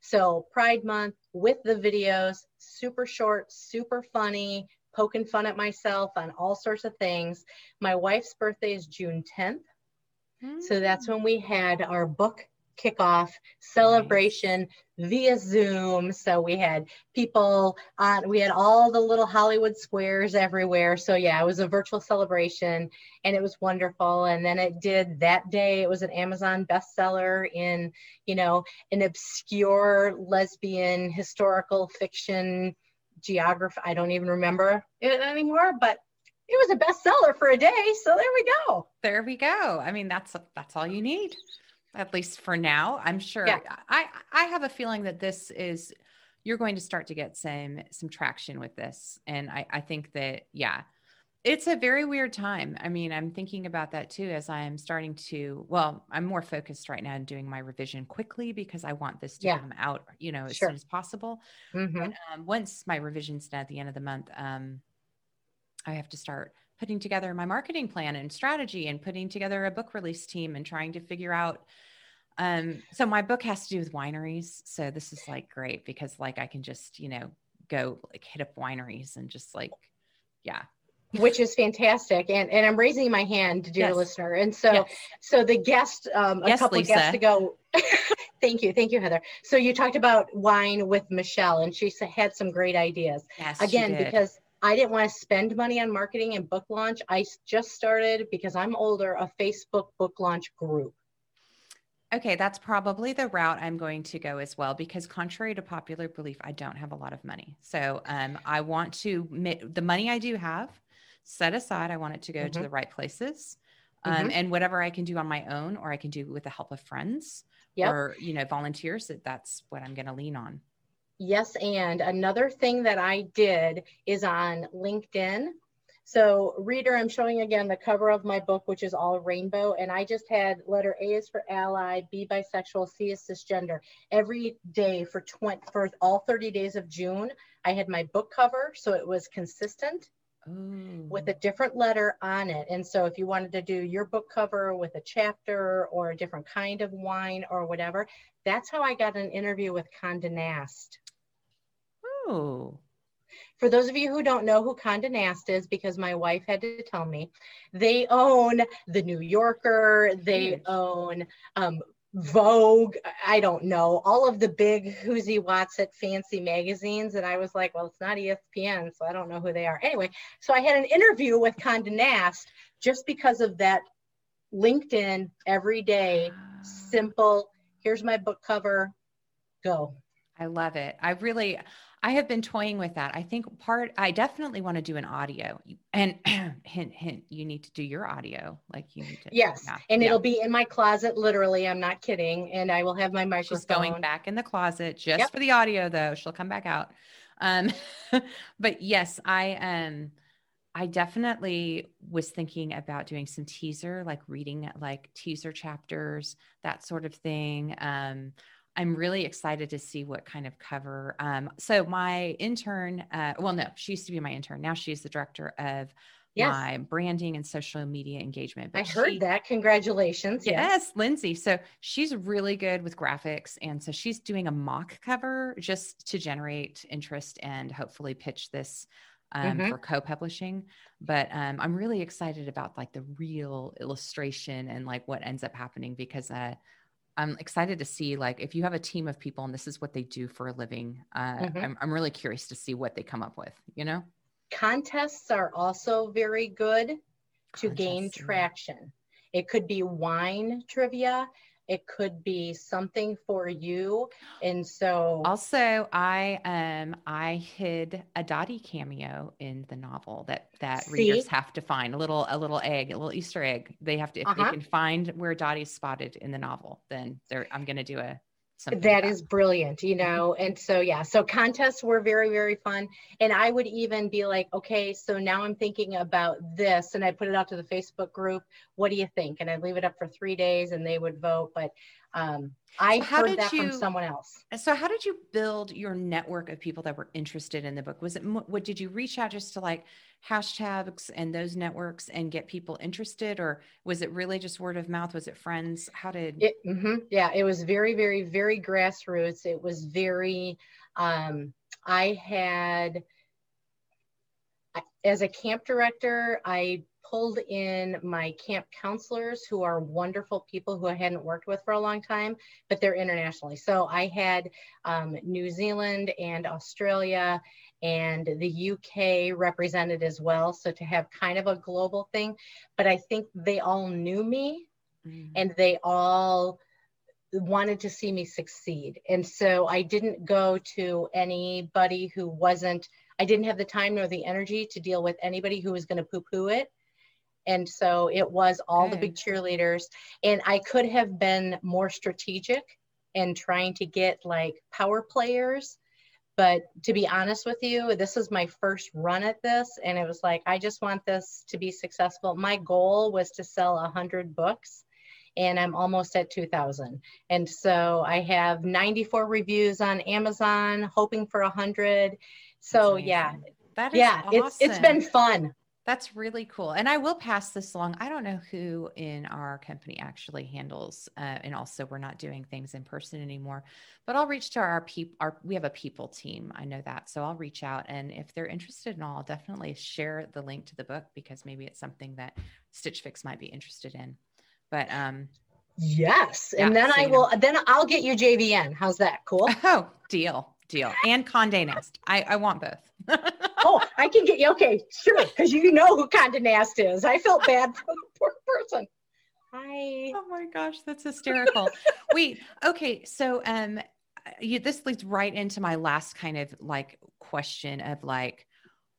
So Pride Month with the videos, super short, super funny, poking fun at myself on all sorts of things. My wife's birthday is June 10th. Mm. So that's when we had our book kickoff celebration nice. via Zoom. So we had people on, we had all the little Hollywood squares everywhere. So yeah, it was a virtual celebration and it was wonderful. And then it did that day, it was an Amazon bestseller in, you know, an obscure lesbian historical fiction geography. I don't even remember it anymore, but it was a bestseller for a day. So there we go. There we go. I mean, that's that's all you need at least for now. I'm sure yeah. I I have a feeling that this is you're going to start to get some some traction with this. And I, I think that yeah, it's a very weird time. I mean, I'm thinking about that too as I'm starting to well, I'm more focused right now in doing my revision quickly because I want this to yeah. come out, you know, as sure. soon as possible. Mm-hmm. Um, once my revision's done at the end of the month, um, I have to start putting together my marketing plan and strategy and putting together a book release team and trying to figure out um so my book has to do with wineries. So this is like great because like i can just you know go like hit up wineries and just like yeah. Which is fantastic. And and i'm raising my hand dear yes. listener. And so yes. so the guest um a yes, couple Lisa. of guests ago thank you. Thank you heather. So you talked about wine with michelle and she had some great ideas. Yes, again because I didn't want to spend money on marketing and book launch. I just started because I'm older, a Facebook book launch group. Okay, that's probably the route I'm going to go as well because, contrary to popular belief, I don't have a lot of money. So, um, I want to the money I do have set aside. I want it to go mm-hmm. to the right places, um, mm-hmm. and whatever I can do on my own, or I can do with the help of friends yep. or you know volunteers. That that's what I'm going to lean on. Yes, and another thing that I did is on LinkedIn. So, reader, I'm showing again the cover of my book, which is all rainbow. And I just had letter A is for ally, B bisexual, C is cisgender. Every day for 20, for all 30 days of June, I had my book cover. So it was consistent Ooh. with oh. a different letter on it. And so, if you wanted to do your book cover with a chapter or a different kind of wine or whatever, that's how I got an interview with Condé Nast. Oh. For those of you who don't know who Condé Nast is, because my wife had to tell me, they own the New Yorker, they own um, Vogue, I don't know, all of the big Watts at fancy magazines. And I was like, well, it's not ESPN, so I don't know who they are. Anyway, so I had an interview with Condé Nast just because of that LinkedIn every day, simple. Here's my book cover, go. I love it. I really, I have been toying with that. I think part, I definitely want to do an audio and hint, hint, you need to do your audio. Like you need to. Yes. Yeah. And yeah. it'll be in my closet, literally. I'm not kidding. And I will have my microphone. She's going back in the closet just yep. for the audio though. She'll come back out. Um, but yes, I, um, I definitely was thinking about doing some teaser, like reading like teaser chapters, that sort of thing. Um, I'm really excited to see what kind of cover. Um, so my intern, uh, well, no, she used to be my intern. Now she's the director of yes. my branding and social media engagement. But I heard she, that. Congratulations. Yes, yes, Lindsay. So she's really good with graphics. And so she's doing a mock cover just to generate interest and hopefully pitch this um, mm-hmm. for co-publishing but um, i'm really excited about like the real illustration and like what ends up happening because uh, I'm excited to see like if you have a team of people and this is what they do for a living. Uh, mm-hmm. I'm, I'm really curious to see what they come up with. You know, contests are also very good to Contests, gain traction. It could be wine trivia. It could be something for you. And so also I um I hid a Dottie cameo in the novel that that See? readers have to find a little a little egg, a little Easter egg. They have to if uh-huh. they can find where Dottie's spotted in the novel, then they're I'm gonna do a Something that like is brilliant, you mm-hmm. know. And so, yeah, so contests were very, very fun. And I would even be like, okay, so now I'm thinking about this. And I put it out to the Facebook group. What do you think? And I'd leave it up for three days and they would vote. But um, I so heard that you, from someone else. So, how did you build your network of people that were interested in the book? Was it what did you reach out just to like hashtags and those networks and get people interested, or was it really just word of mouth? Was it friends? How did it? Mm-hmm, yeah, it was very, very, very grassroots. It was very. Um, I had, as a camp director, I pulled in my camp counselors who are wonderful people who I hadn't worked with for a long time, but they're internationally. So I had um, New Zealand and Australia and the UK represented as well. So to have kind of a global thing, but I think they all knew me mm. and they all wanted to see me succeed. And so I didn't go to anybody who wasn't, I didn't have the time nor the energy to deal with anybody who was going to poo poo it. And so it was all the big cheerleaders. And I could have been more strategic and trying to get like power players. But to be honest with you, this is my first run at this. And it was like, I just want this to be successful. My goal was to sell 100 books and I'm almost at 2000. And so I have 94 reviews on Amazon, hoping for 100. So yeah, that is yeah, awesome. it's it's been fun. That's really cool. And I will pass this along. I don't know who in our company actually handles, uh, and also we're not doing things in person anymore, but I'll reach to our people, our, we have a people team. I know that. So I'll reach out. And if they're interested in all, I'll definitely share the link to the book because maybe it's something that Stitch Fix might be interested in. But um yes, and then I will then I'll get you JVN. How's that? Cool. Oh, deal. Deal. And Condé Nast. I I want both. oh, I can get you okay, sure, because you know who Condé Nast is. I felt bad for the poor person. Hi. Oh my gosh, that's hysterical. Wait, okay, so um you this leads right into my last kind of like question of like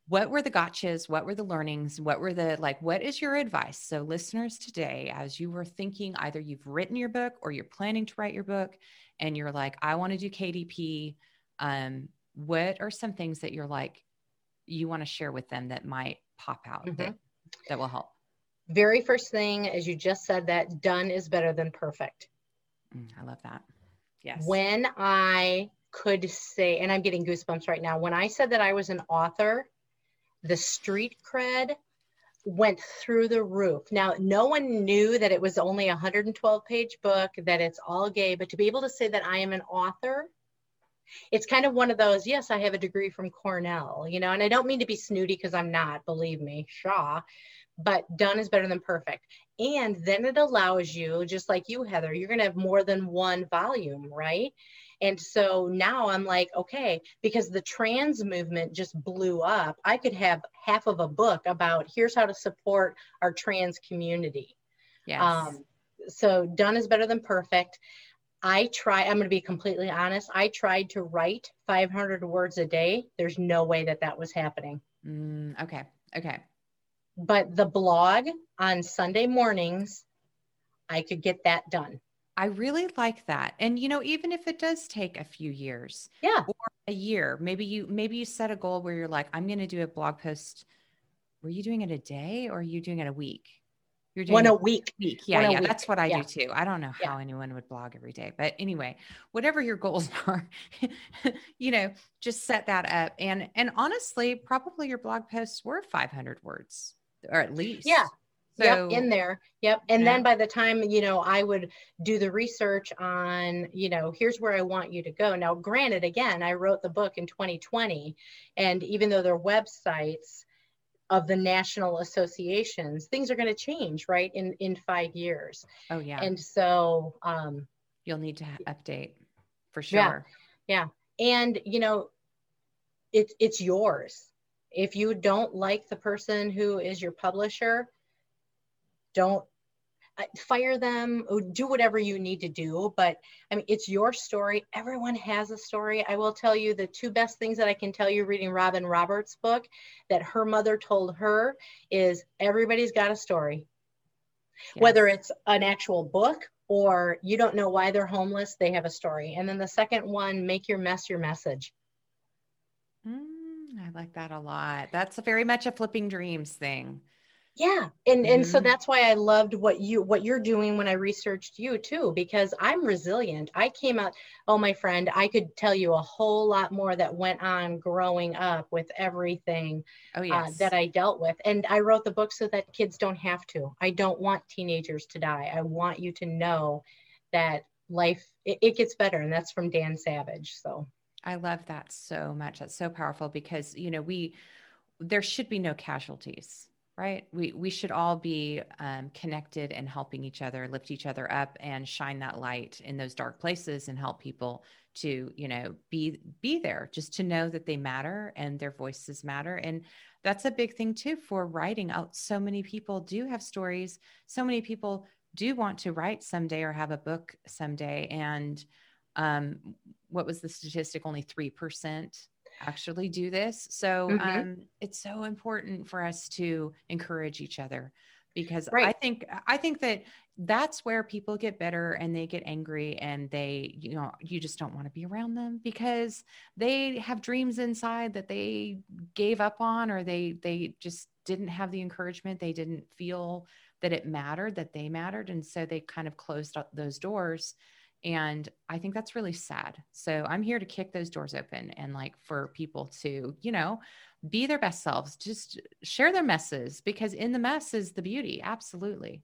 what were the gotchas what were the learnings what were the like what is your advice so listeners today as you were thinking either you've written your book or you're planning to write your book and you're like i want to do kdp um, what are some things that you're like you want to share with them that might pop out mm-hmm. that, that will help very first thing as you just said that done is better than perfect mm, i love that yes when i could say and i'm getting goosebumps right now when i said that i was an author the street cred went through the roof. Now, no one knew that it was only a 112 page book, that it's all gay, but to be able to say that I am an author, it's kind of one of those, yes, I have a degree from Cornell, you know, and I don't mean to be snooty because I'm not, believe me, Shaw, but done is better than perfect. And then it allows you, just like you, Heather, you're going to have more than one volume, right? And so now I'm like, okay, because the trans movement just blew up, I could have half of a book about here's how to support our trans community. Yes. Um, so done is better than perfect. I try, I'm going to be completely honest. I tried to write 500 words a day. There's no way that that was happening. Mm, okay. Okay. But the blog on Sunday mornings, I could get that done. I really like that. And you know, even if it does take a few years, yeah, or a year, maybe you maybe you set a goal where you're like, I'm going to do a blog post. Were you doing it a day or are you doing it a week? You're doing one a week. Week, yeah, one yeah. That's what I yeah. do too. I don't know yeah. how anyone would blog every day, but anyway, whatever your goals are, you know, just set that up. And and honestly, probably your blog posts were 500 words or at least. Yeah, so, yep, in there. Yep. And yeah. then by the time, you know, I would do the research on, you know, here's where I want you to go. Now, granted, again, I wrote the book in 2020. And even though they're websites of the national associations, things are going to change, right? In in five years. Oh yeah. And so um you'll need to update for sure. Yeah. Yeah. And you know, it's it's yours. If you don't like the person who is your publisher, don't fire them do whatever you need to do but i mean it's your story. Everyone has a story. I will tell you the two best things that i can tell you reading robin roberts book that her mother told her is everybody's got a story. Yes. whether it's an actual book or you don't know why they're homeless they have a story. And then the second one make your mess your message. Mm, i like that a lot. That's very much a flipping dreams thing yeah and and mm-hmm. so that's why i loved what you what you're doing when i researched you too because i'm resilient. I came out oh my friend i could tell you a whole lot more that went on growing up with everything oh, uh, yes. uh, that i dealt with. And i wrote the book so that kids don't have to. I don't want teenagers to die. I want you to know that life it, it gets better and that's from dan savage so. I love that so much. That's so powerful because you know we there should be no casualties right? We we should all be um, connected and helping each other lift each other up and shine that light in those dark places and help people to you know be be there just to know that they matter and their voices matter. And that's a big thing too for writing. Out so many people do have stories. So many people do want to write someday or have a book someday. And um, what was the statistic? Only 3% actually do this. So mm-hmm. um, it's so important for us to encourage each other because right. I think I think that that's where people get better and they get angry and they you know you just don't want to be around them because they have dreams inside that they gave up on or they they just didn't have the encouragement they didn't feel that it mattered that they mattered and so they kind of closed those doors and I think that's really sad. So I'm here to kick those doors open and like for people to, you know, be their best selves, just share their messes because in the mess is the beauty. Absolutely.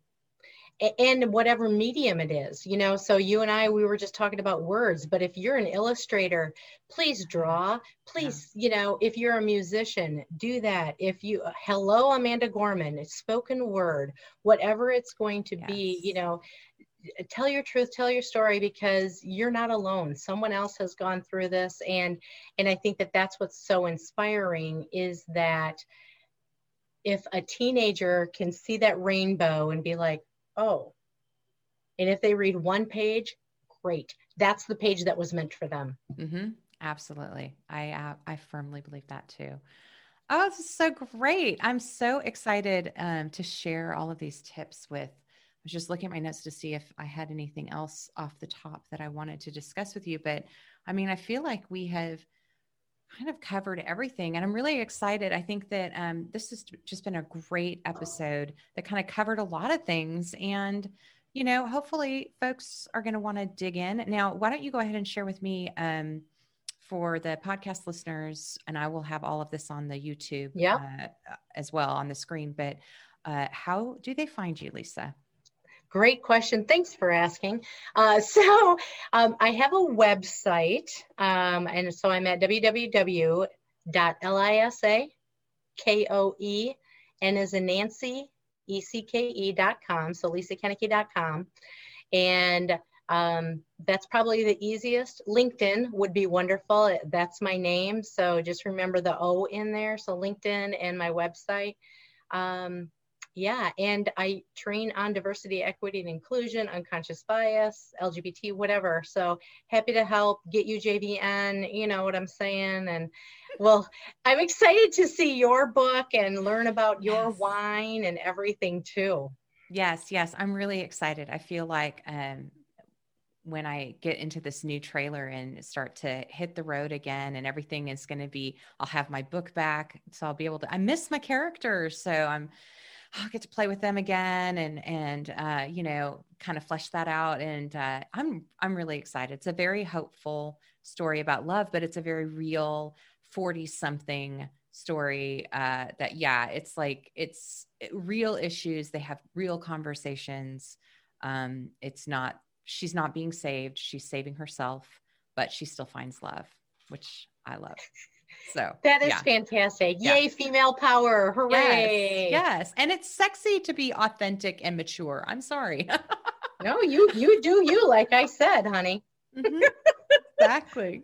And whatever medium it is, you know. So you and I, we were just talking about words, but if you're an illustrator, please draw. Please, yeah. you know, if you're a musician, do that. If you, hello, Amanda Gorman, it's spoken word, whatever it's going to yes. be, you know, tell your truth tell your story because you're not alone. Someone else has gone through this and and i think that that's what's so inspiring is that if a teenager can see that rainbow and be like oh and if they read one page great. That's the page that was meant for them. Mm-hmm. absolutely. I uh, i firmly believe that too. Oh this is so great. I'm so excited um, to share all of these tips with was just looking at my notes to see if I had anything else off the top that I wanted to discuss with you. But I mean, I feel like we have kind of covered everything and I'm really excited. I think that um, this has just been a great episode that kind of covered a lot of things. And, you know, hopefully folks are going to want to dig in. Now, why don't you go ahead and share with me um, for the podcast listeners, and I will have all of this on the YouTube yeah. uh, as well on the screen. But uh, how do they find you, Lisa? Great question. Thanks for asking. Uh, so um, I have a website, um, and so I'm at www.lisakoe, N as in Nancy, E-C-K-E.com, so lisakoenecke.com. And um, that's probably the easiest. LinkedIn would be wonderful. That's my name. So just remember the O in there. So LinkedIn and my website. Um, yeah, and I train on diversity, equity, and inclusion, unconscious bias, LGBT, whatever. So happy to help get you JVN, you know what I'm saying? And well, I'm excited to see your book and learn about your yes. wine and everything too. Yes, yes, I'm really excited. I feel like um, when I get into this new trailer and start to hit the road again, and everything is going to be, I'll have my book back. So I'll be able to, I miss my characters. So I'm, I'll get to play with them again and and uh, you know kind of flesh that out. And uh, I'm I'm really excited. It's a very hopeful story about love, but it's a very real forty something story uh, that yeah, it's like it's real issues. They have real conversations. Um, it's not she's not being saved. She's saving herself, but she still finds love, which I love. So that is yeah. fantastic. Yeah. Yay, female power. Hooray. Yes, yes. And it's sexy to be authentic and mature. I'm sorry. no, you you do you, like I said, honey. Mm-hmm. Exactly.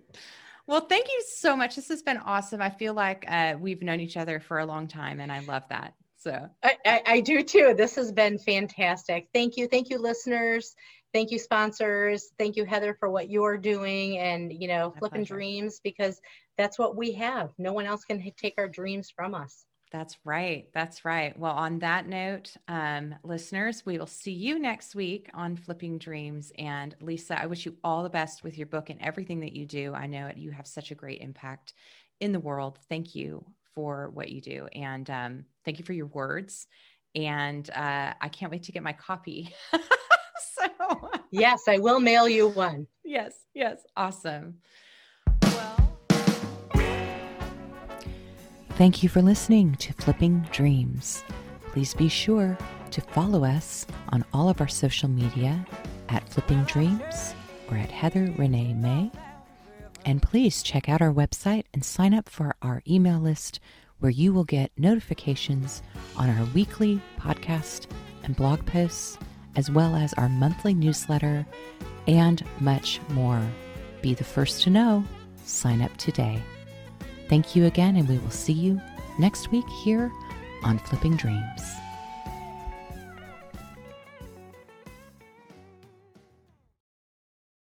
Well, thank you so much. This has been awesome. I feel like uh, we've known each other for a long time, and I love that. So I, I, I do too. This has been fantastic. Thank you. Thank you, listeners. Thank you, sponsors. Thank you, Heather, for what you're doing and, you know, My flipping pleasure. dreams because that's what we have. No one else can take our dreams from us. That's right. That's right. Well, on that note, um, listeners, we will see you next week on Flipping Dreams. And Lisa, I wish you all the best with your book and everything that you do. I know you have such a great impact in the world. Thank you for what you do. And um, thank you for your words. And uh, I can't wait to get my copy. so, yes, I will mail you one. Yes, yes. Awesome. Thank you for listening to Flipping Dreams. Please be sure to follow us on all of our social media at Flipping Dreams or at Heather Renee May. And please check out our website and sign up for our email list where you will get notifications on our weekly podcast and blog posts, as well as our monthly newsletter and much more. Be the first to know. Sign up today. Thank you again, and we will see you next week here on Flipping Dreams.